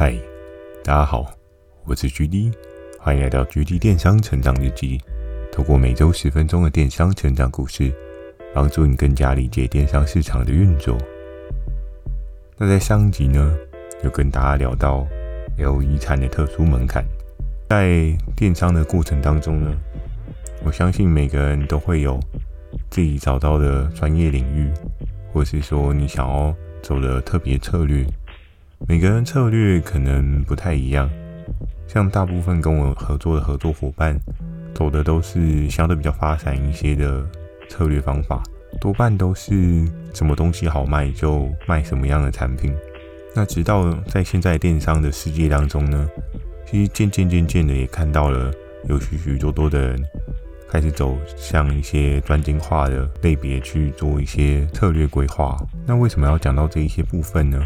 嗨，大家好，我是 GD，欢迎来到 GD 电商成长日记。透过每周十分钟的电商成长故事，帮助你更加理解电商市场的运作。那在上一集呢，有跟大家聊到 L 遗产的特殊门槛。在电商的过程当中呢，我相信每个人都会有自己找到的专业领域，或是说你想要走的特别策略。每个人策略可能不太一样，像大部分跟我合作的合作伙伴，走的都是相对比较发散一些的策略方法，多半都是什么东西好卖就卖什么样的产品。那直到在现在电商的世界当中呢，其实渐渐渐渐的也看到了有许许多多的人开始走向一些专精化的类别去做一些策略规划。那为什么要讲到这一些部分呢？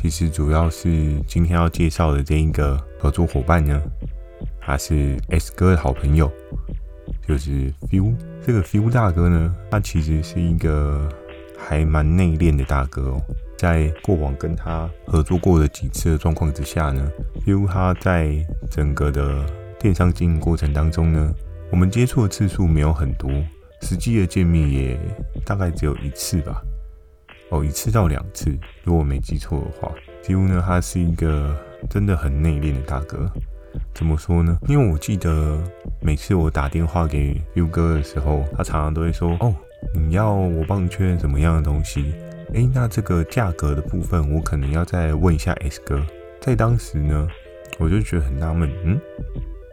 其实主要是今天要介绍的这一个合作伙伴呢，他是 S 哥的好朋友，就是 Phil。这个 Phil 大哥呢，他其实是一个还蛮内敛的大哥哦。在过往跟他合作过的几次的状况之下呢，Phil 他在整个的电商经营过程当中呢，我们接触的次数没有很多，实际的见面也大概只有一次吧。哦，一次到两次，如果我没记错的话。几乎呢，他是一个真的很内敛的大哥。怎么说呢？因为我记得每次我打电话给 Phil 哥的时候，他常常都会说：“哦，你要我帮你确认什么样的东西？诶，那这个价格的部分，我可能要再问一下 S 哥。”在当时呢，我就觉得很纳闷，嗯，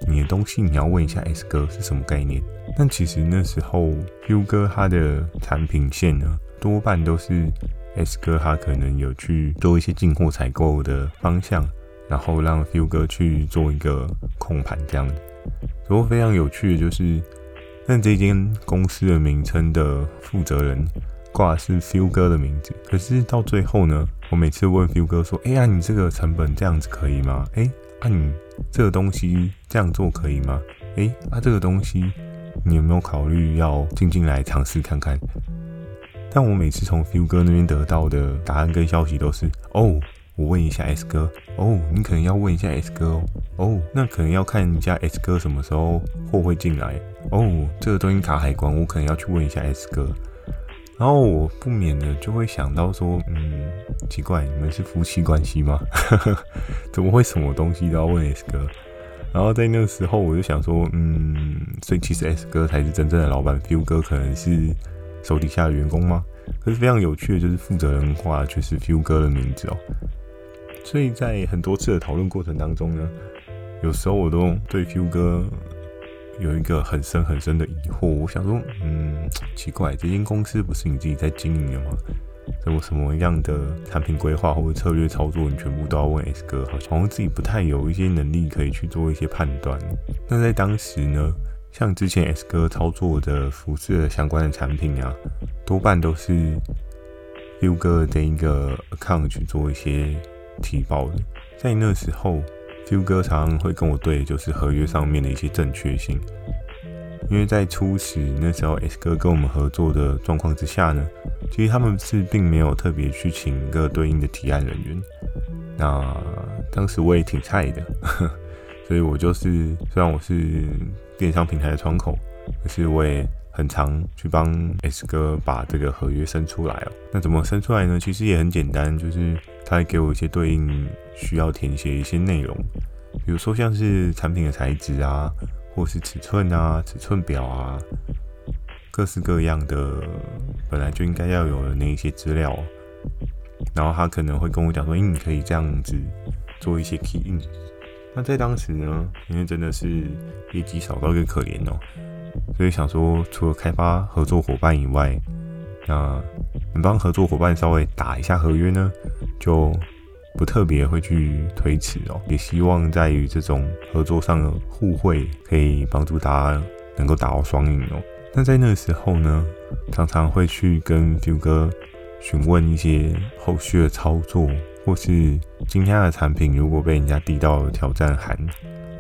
你的东西你要问一下 S 哥是什么概念？但其实那时候 Phil 哥他的产品线呢，多半都是 S 哥，他可能有去做一些进货采购的方向，然后让 Phil 哥去做一个控盘这样子。不过非常有趣的就是，但这间公司的名称的负责人挂是 Phil 哥的名字，可是到最后呢，我每次问 Phil 哥说：“哎呀，你这个成本这样子可以吗？哎，啊你这个东西这样做可以吗？哎，啊这个东西你有没有考虑要进进来尝试看看？”但我每次从 Phil 哥那边得到的答案跟消息都是：哦，我问一下 S 哥，哦，你可能要问一下 S 哥哦，哦，那可能要看一下 S 哥什么时候货会进来，哦，这个东西卡海关，我可能要去问一下 S 哥。然后我不免的就会想到说，嗯，奇怪，你们是夫妻关系吗？怎么会什么东西都要问 S 哥？然后在那个时候我就想说，嗯，所以其实 S 哥才是真正的老板，Phil 哥可能是。手底下的员工吗？可是非常有趣的就是负责人话却是 Phil 哥的名字哦。所以在很多次的讨论过程当中呢，有时候我都对 Phil 哥有一个很深很深的疑惑。我想说，嗯，奇怪，这间公司不是你自己在经营的吗？什么什么样的产品规划或者策略操作，你全部都要问 S 哥，好像自己不太有一些能力可以去做一些判断。那在当时呢？像之前 S 哥操作的服饰相关的产品啊，多半都是 U 哥的一个 account 去做一些提报的。在那时候，U 哥常常会跟我对，就是合约上面的一些正确性。因为在初始那时候，S 哥跟我们合作的状况之下呢，其实他们是并没有特别去请一个对应的提案人员。那当时我也挺菜的，所以我就是虽然我是。电商平台的窗口，可是我也很常去帮 S 哥把这个合约生出来哦。那怎么生出来呢？其实也很简单，就是他会给我一些对应需要填写一些内容，比如说像是产品的材质啊，或是尺寸啊、尺寸表啊，各式各样的本来就应该要有的那一些资料。然后他可能会跟我讲说：“诶，你可以这样子做一些 key in。”那在当时呢，因为真的是业绩少到一个可怜哦，所以想说，除了开发合作伙伴以外，那能帮合作伙伴稍微打一下合约呢，就不特别会去推迟哦。也希望在于这种合作上的互惠，可以帮助大家能够达到双赢哦。那在那个时候呢，常常会去跟 Fiu 哥询问一些后续的操作。或是今天的产品如果被人家递到挑战函，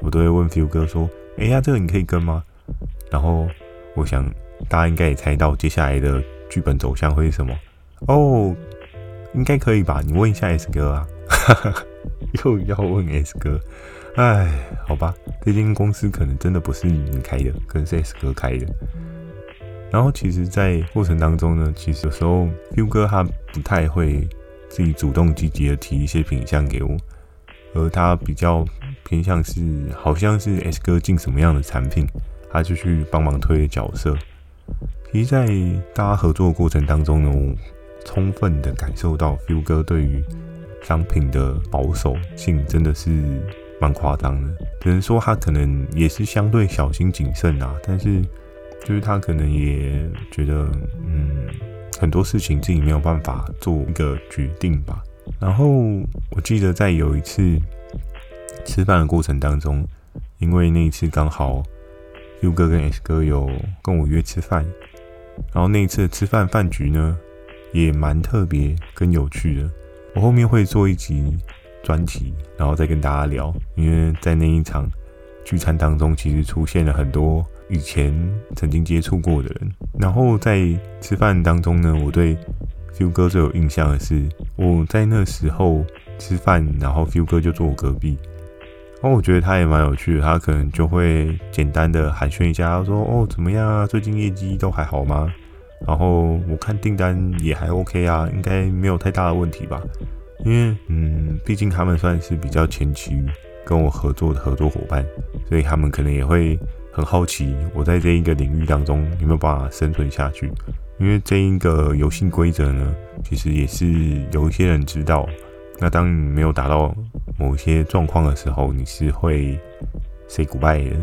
我都会问 Phil 哥说：“哎呀，这个你可以跟吗？”然后我想大家应该也猜到接下来的剧本走向会是什么哦，应该可以吧？你问一下 S 哥啊。又要问 S 哥，哎，好吧，这间公司可能真的不是你开的，可能是 S 哥开的。然后其实，在过程当中呢，其实有时候 Phil 哥他不太会自己主动积极的提一些品相给我，而他比较偏向是，好像是 S 哥进什么样的产品，他就去帮忙推的角色。其实，在大家合作的过程当中呢，我充分的感受到 Feel 哥对于商品的保守性真的是蛮夸张的。只能说他可能也是相对小心谨慎啊，但是。就是他可能也觉得，嗯，很多事情自己没有办法做一个决定吧。然后我记得在有一次吃饭的过程当中，因为那一次刚好 U 哥跟 S 哥有跟我约吃饭，然后那一次吃饭饭局呢，也蛮特别跟有趣的。我后面会做一集专题，然后再跟大家聊，因为在那一场聚餐当中，其实出现了很多。以前曾经接触过的人，然后在吃饭当中呢，我对 Feel 哥最有印象的是，我在那时候吃饭，然后 Feel 哥就坐我隔壁，然后我觉得他也蛮有趣的，他可能就会简单的寒暄一下，他说：“哦，怎么样啊？最近业绩都还好吗？”然后我看订单也还 OK 啊，应该没有太大的问题吧？因为嗯，毕竟他们算是比较前期跟我合作的合作伙伴，所以他们可能也会。很好奇，我在这一个领域当中有没有办法生存下去？因为这一个游戏规则呢，其实也是有一些人知道。那当你没有达到某些状况的时候，你是会 say goodbye 的。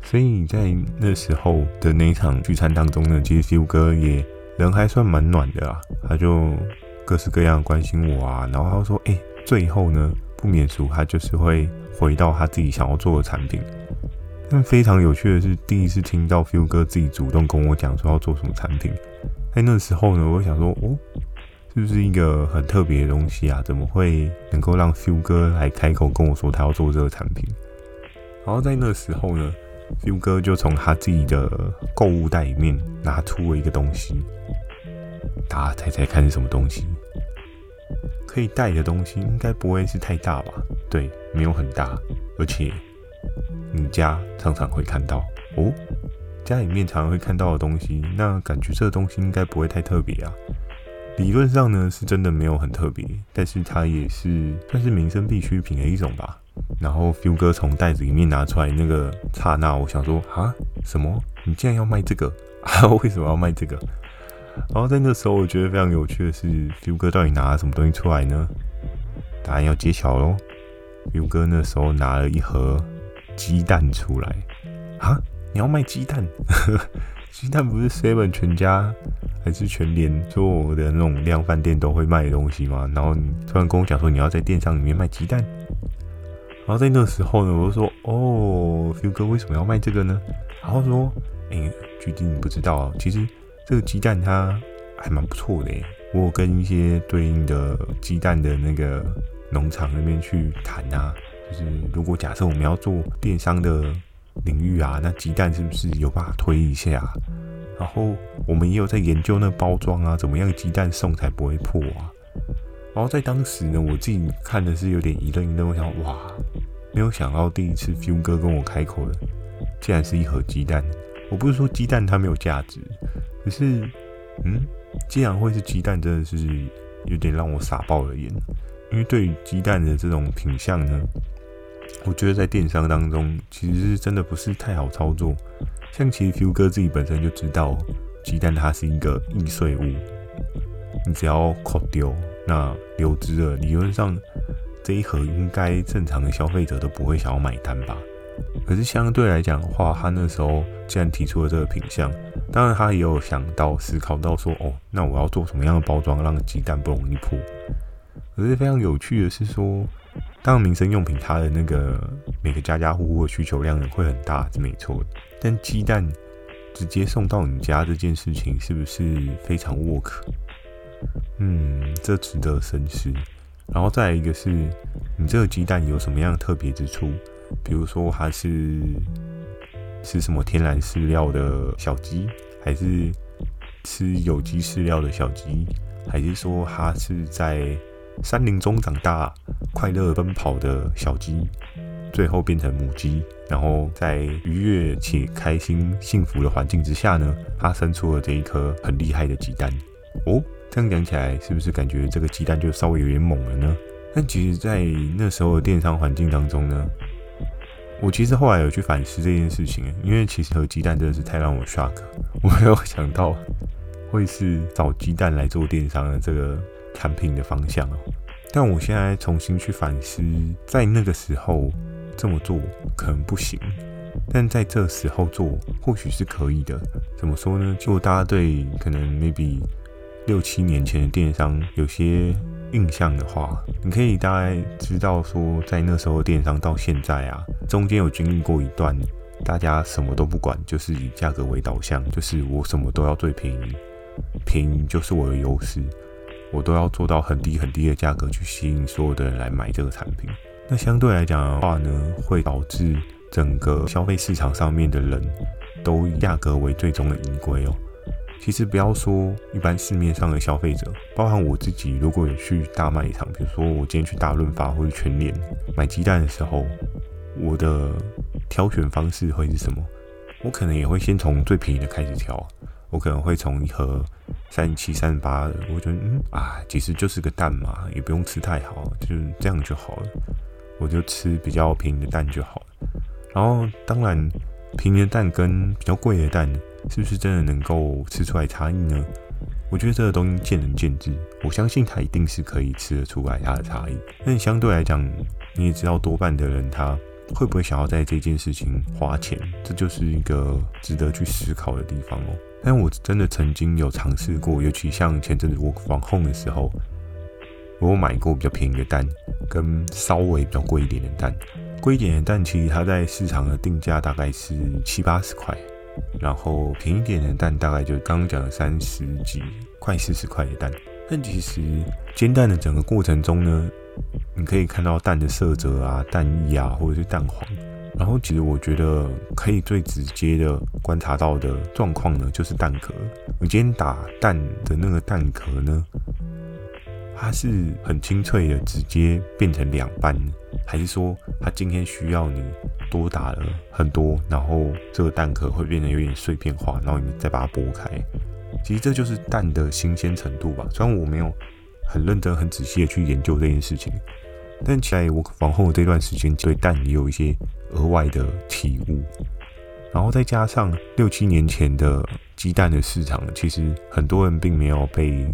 所以在那时候的那一场聚餐当中呢，其实 Phil 哥也人还算蛮暖的啊，他就各式各样关心我啊，然后他说：“哎，最后呢，不免俗，他就是会回到他自己想要做的产品。”但非常有趣的是，第一次听到 Phil 哥自己主动跟我讲说要做什么产品。在那时候呢，我想说，哦，是不是一个很特别的东西啊？怎么会能够让 Phil 哥来开口跟我说他要做这个产品？然后在那时候呢，Phil 哥就从他自己的购物袋里面拿出了一个东西，大家猜猜看是什么东西？可以带的东西，应该不会是太大吧？对，没有很大，而且。你家常常会看到哦，家里面常常会看到的东西，那感觉这个东西应该不会太特别啊。理论上呢，是真的没有很特别，但是它也是算是民生必需品的一种吧。然后 Phil 哥从袋子里面拿出来那个刹那，我想说啊，什么？你竟然要卖这个 啊？为什么要卖这个？然后在那时候，我觉得非常有趣的是，Phil 哥到底拿了什么东西出来呢？答案要揭晓喽。Phil 哥那时候拿了一盒。鸡蛋出来啊！你要卖鸡蛋？鸡蛋不是 Seven 全家还是全联做的那种量饭店都会卖的东西吗？然后你突然跟我讲说你要在电商里面卖鸡蛋，然后在那个时候呢，我就说哦，Phil 哥为什么要卖这个呢？然后说，哎、欸，具体你不知道啊，其实这个鸡蛋它还蛮不错的。我有跟一些对应的鸡蛋的那个农场那边去谈啊。就是如果假设我们要做电商的领域啊，那鸡蛋是不是有办法推一下？然后我们也有在研究那包装啊，怎么样鸡蛋送才不会破啊？然后在当时呢，我自己看的是有点一愣一愣，我想哇，没有想到第一次 Phil 哥跟我开口的，竟然是一盒鸡蛋。我不是说鸡蛋它没有价值，可是嗯，既然会是鸡蛋，真的是有点让我傻爆了眼。因为对于鸡蛋的这种品相呢。我觉得在电商当中，其实是真的不是太好操作。像其实 Phil 哥自己本身就知道，鸡蛋它是一个易碎物，你只要扣丢，那流失了，理论上这一盒应该正常的消费者都不会想要买单吧。可是相对来讲的话，他那时候既然提出了这个品相，当然他也有想到思考到说，哦，那我要做什么样的包装，让鸡蛋不容易破。可是非常有趣的是说。当然，民生用品它的那个每个家家户户的需求量会很大，是没错。但鸡蛋直接送到你家这件事情，是不是非常 work？嗯，这值得深思。然后再来一个是，你这个鸡蛋有什么样特别之处？比如说它是吃什么天然饲料的小鸡，还是吃有机饲料的小鸡，还是说它是在山林中长大？快乐奔跑的小鸡，最后变成母鸡，然后在愉悦且开心、幸福的环境之下呢，它生出了这一颗很厉害的鸡蛋。哦，这样讲起来，是不是感觉这个鸡蛋就稍微有点猛了呢？但其实，在那时候的电商环境当中呢，我其实后来有去反思这件事情，因为其实和鸡蛋真的是太让我 shock，我没有想到会是找鸡蛋来做电商的这个产品的方向哦。但我现在重新去反思，在那个时候这么做可能不行，但在这时候做或许是可以的。怎么说呢？就大家对可能 maybe 六七年前的电商有些印象的话，你可以大概知道说，在那时候电商到现在啊，中间有经历过一段，大家什么都不管，就是以价格为导向，就是我什么都要最便宜，便宜就是我的优势，我都要做到很低很低的价格去吸引所有的人来买这个产品。那相对来讲的话呢，会导致整个消费市场上面的人都以价格为最终的盈亏哦。其实不要说一般市面上的消费者，包含我自己，如果有去大卖场，比如说我今天去大润发或者全联买鸡蛋的时候，我的挑选方式会是什么？我可能也会先从最便宜的开始挑，我可能会从一盒三七、三八的，我觉得嗯啊，其实就是个蛋嘛，也不用吃太好，就这样就好了，我就吃比较便宜的蛋就好了。然后当然，便宜的蛋跟比较贵的蛋。是不是真的能够吃出来差异呢？我觉得这个东西见仁见智。我相信它一定是可以吃得出来它的差异。但相对来讲，你也知道，多半的人他会不会想要在这件事情花钱，这就是一个值得去思考的地方哦。但我真的曾经有尝试过，尤其像前阵子我防控的时候，我有买过比较便宜的蛋，跟稍微比较贵一点的蛋。贵一点的蛋，其实它在市场的定价大概是七八十块。然后便宜一点的蛋大概就刚刚讲的三十几、快四十块的蛋，但其实煎蛋的整个过程中呢，你可以看到蛋的色泽啊、蛋液啊，或者是蛋黄。然后其实我觉得可以最直接的观察到的状况呢，就是蛋壳。你今天打蛋的那个蛋壳呢，它是很清脆的，直接变成两半，还是说它今天需要你？多打了很多，然后这个蛋壳会变得有点碎片化，然后你再把它剥开。其实这就是蛋的新鲜程度吧。虽然我没有很认真、很仔细的去研究这件事情，但在我往后的这段时间，对蛋也有一些额外的体悟。然后再加上六七年前的鸡蛋的市场，其实很多人并没有被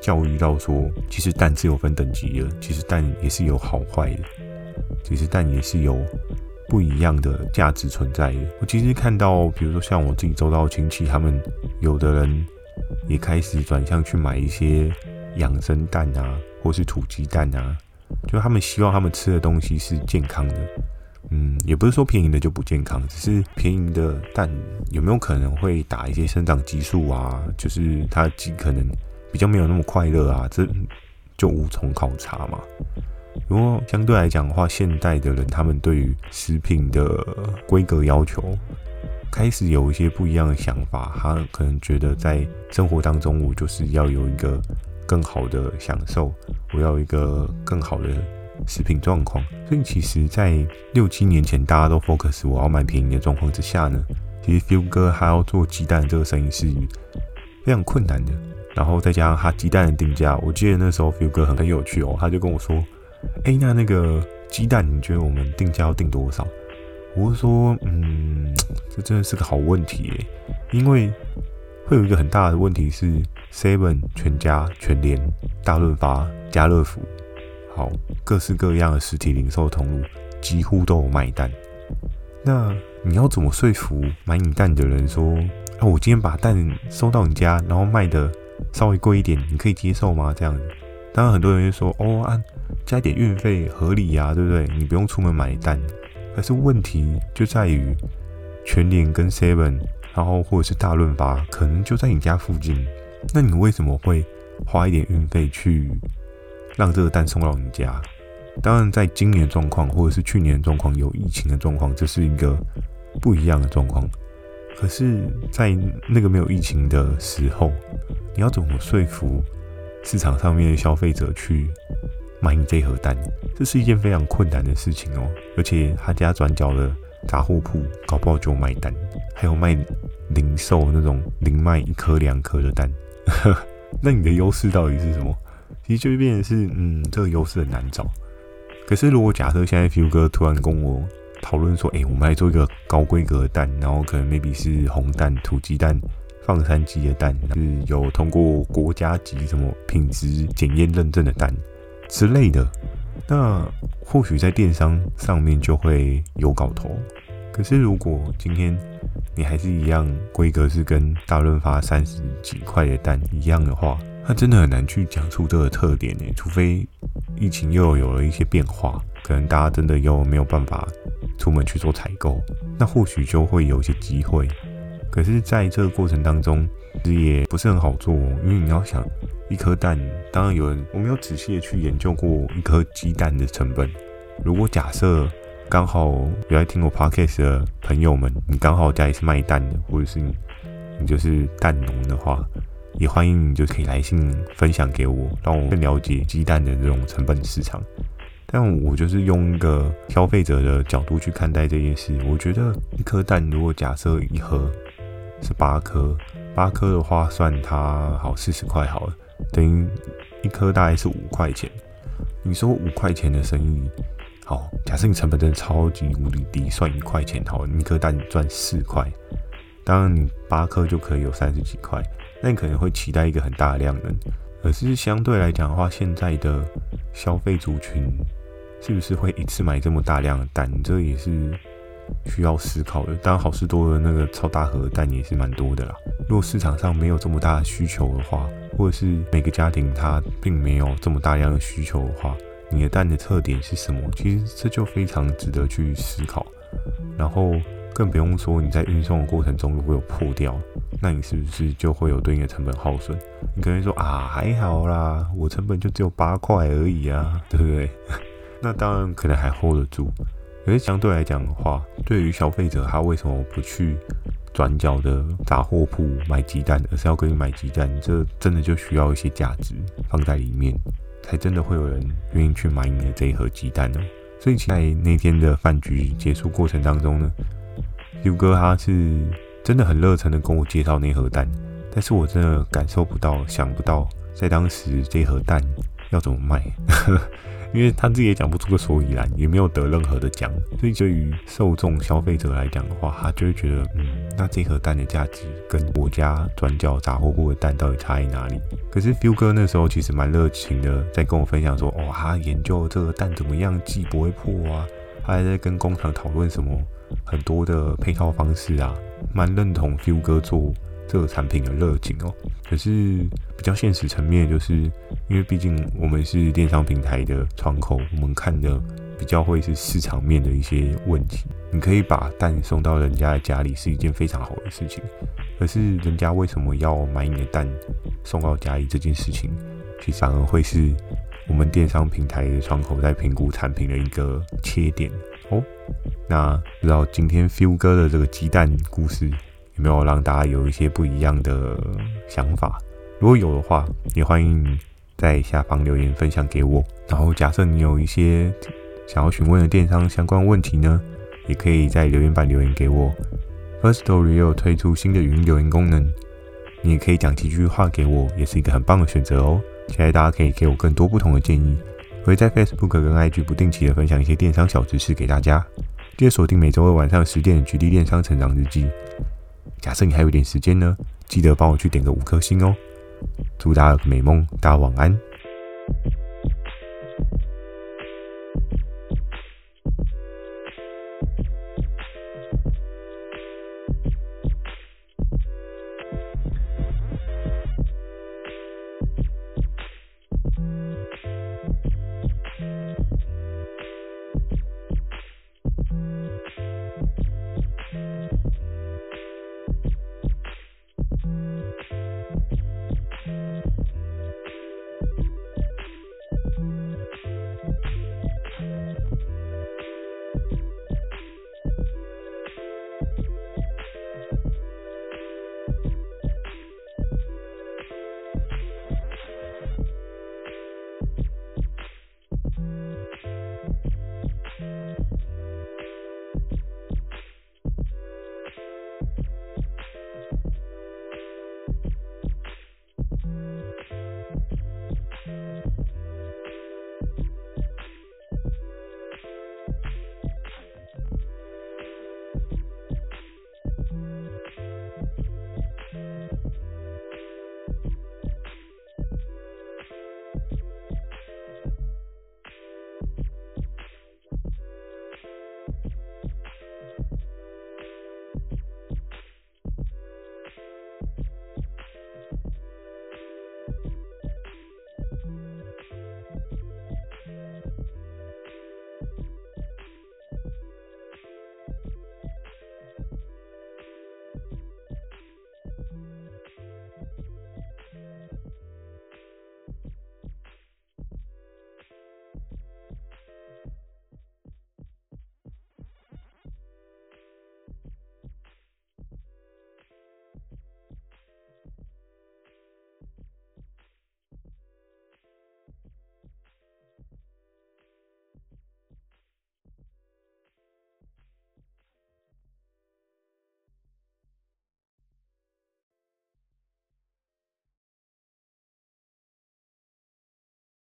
教育到说，其实蛋是有分等级的，其实蛋也是有好坏的，其实蛋也是有。不一样的价值存在的。我其实看到，比如说像我自己周遭亲戚，他们有的人也开始转向去买一些养生蛋啊，或是土鸡蛋啊，就他们希望他们吃的东西是健康的。嗯，也不是说便宜的就不健康，只是便宜的蛋有没有可能会打一些生长激素啊？就是它极可能比较没有那么快乐啊，这就无从考察嘛。如果相对来讲的话，现代的人他们对于食品的规格要求开始有一些不一样的想法，他可能觉得在生活当中，我就是要有一个更好的享受，我要一个更好的食品状况。所以其实，在六七年前大家都 focus 我要买便宜的状况之下呢，其实 Feel 哥还要做鸡蛋这个生意是非常困难的。然后再加上他鸡蛋的定价，我记得那时候 Feel 哥很很有趣哦，他就跟我说。哎，那那个鸡蛋，你觉得我们定价要定多少？我是说，嗯，这真的是个好问题耶，因为会有一个很大的问题是，Seven、全家、全联、大润发、家乐福，好，各式各样的实体零售通路几乎都有卖蛋。那你要怎么说服买你蛋的人说，啊，我今天把蛋收到你家，然后卖的稍微贵一点，你可以接受吗？这样子，当然很多人会说，哦，啊。加点运费合理呀，对不对？你不用出门买蛋。可是问题就在于全联跟 Seven，然后或者是大润发，可能就在你家附近。那你为什么会花一点运费去让这个蛋送到你家？当然，在今年状况或者是去年状况有疫情的状况，这是一个不一样的状况。可是，在那个没有疫情的时候，你要怎么说服市场上面的消费者去？买你这盒蛋，这是一件非常困难的事情哦。而且他家转角的杂货铺搞不好就卖蛋，还有卖零售那种零卖一颗两颗的蛋。那你的优势到底是什么？其实就变成是，嗯，这个优势很难找。可是如果假设现在 Phil 哥突然跟我讨论说，哎，我们来做一个高规格的蛋，然后可能 maybe 是红蛋、土鸡蛋、放山鸡的蛋，是有通过国家级什么品质检验认证的蛋之类的，那或许在电商上面就会有搞头。可是如果今天你还是一样规格是跟大润发三十几块的蛋一样的话，那真的很难去讲出这个特点呢。除非疫情又有了一些变化，可能大家真的又没有办法出门去做采购，那或许就会有一些机会。可是，在这个过程当中，其实也不是很好做，因为你要想一颗蛋，当然有人我没有仔细的去研究过一颗鸡蛋的成本。如果假设刚好有来听我 podcast 的朋友们，你刚好家里是卖蛋的，或者是你，你就是蛋农的话，也欢迎你就可以来信分享给我，让我更了解鸡蛋的这种成本市场。但我就是用一个消费者的角度去看待这件事，我觉得一颗蛋如果假设一盒是八颗，八颗的话算它好四十块好了，等于一颗大概是五块钱。你说五块钱的生意，好，假设你成本真的超级无敌低，算一块钱好，你一颗蛋赚四块，当然你八颗就可以有三十几块，那你可能会期待一个很大量能，可是相对来讲的话，现在的消费族群是不是会一次买这么大量的蛋？这也是。需要思考的，当然好事多的那个超大盒蛋也是蛮多的啦。如果市场上没有这么大的需求的话，或者是每个家庭它并没有这么大量的需求的话，你的蛋的特点是什么？其实这就非常值得去思考。然后更不用说你在运送的过程中如果有破掉，那你是不是就会有对应的成本耗损？你可能说啊，还好啦，我成本就只有八块而已啊，对不对？那当然可能还 hold 得住。可是相对来讲的话，对于消费者，他为什么不去转角的杂货铺买鸡蛋，而是要跟你买鸡蛋？这真的就需要一些价值放在里面，才真的会有人愿意去买你的这一盒鸡蛋哦。所以在那天的饭局结束过程当中呢六哥他是真的很热诚的跟我介绍那盒蛋，但是我真的感受不到、想不到，在当时这盒蛋要怎么卖。因为他自己也讲不出个所以然，也没有得任何的奖，所以对于受众消费者来讲的话，他就会觉得，嗯，那这盒蛋的价值跟我家转角杂货铺的蛋到底差在哪里？可是 Phil 哥那时候其实蛮热情的，在跟我分享说，哦，他研究这个蛋怎么样既不会破啊，他还在跟工厂讨论什么很多的配套方式啊，蛮认同 Phil 哥做这个产品的热情哦。可是比较现实层面，就是因为毕竟我们是电商平台的窗口，我们看的比较会是市场面的一些问题。你可以把蛋送到人家的家里是一件非常好的事情，可是人家为什么要买你的蛋送到家里这件事情，其实反而会是我们电商平台的窗口在评估产品的一个切点哦。那不知道今天 Feel 哥的这个鸡蛋故事，有没有让大家有一些不一样的想法？如果有的话，也欢迎在下方留言分享给我。然后，假设你有一些想要询问的电商相关问题呢，也可以在留言板留言给我。Firstory 也有推出新的语音留言功能，你也可以讲几句话给我，也是一个很棒的选择哦。期待大家可以给我更多不同的建议。我会在 Facebook 跟 IG 不定期的分享一些电商小知识给大家。记得锁定每周二晚上十点的《GD 电商成长日记》。假设你还有点时间呢，记得帮我去点个五颗星哦。祝大家有个美梦，大家晚安。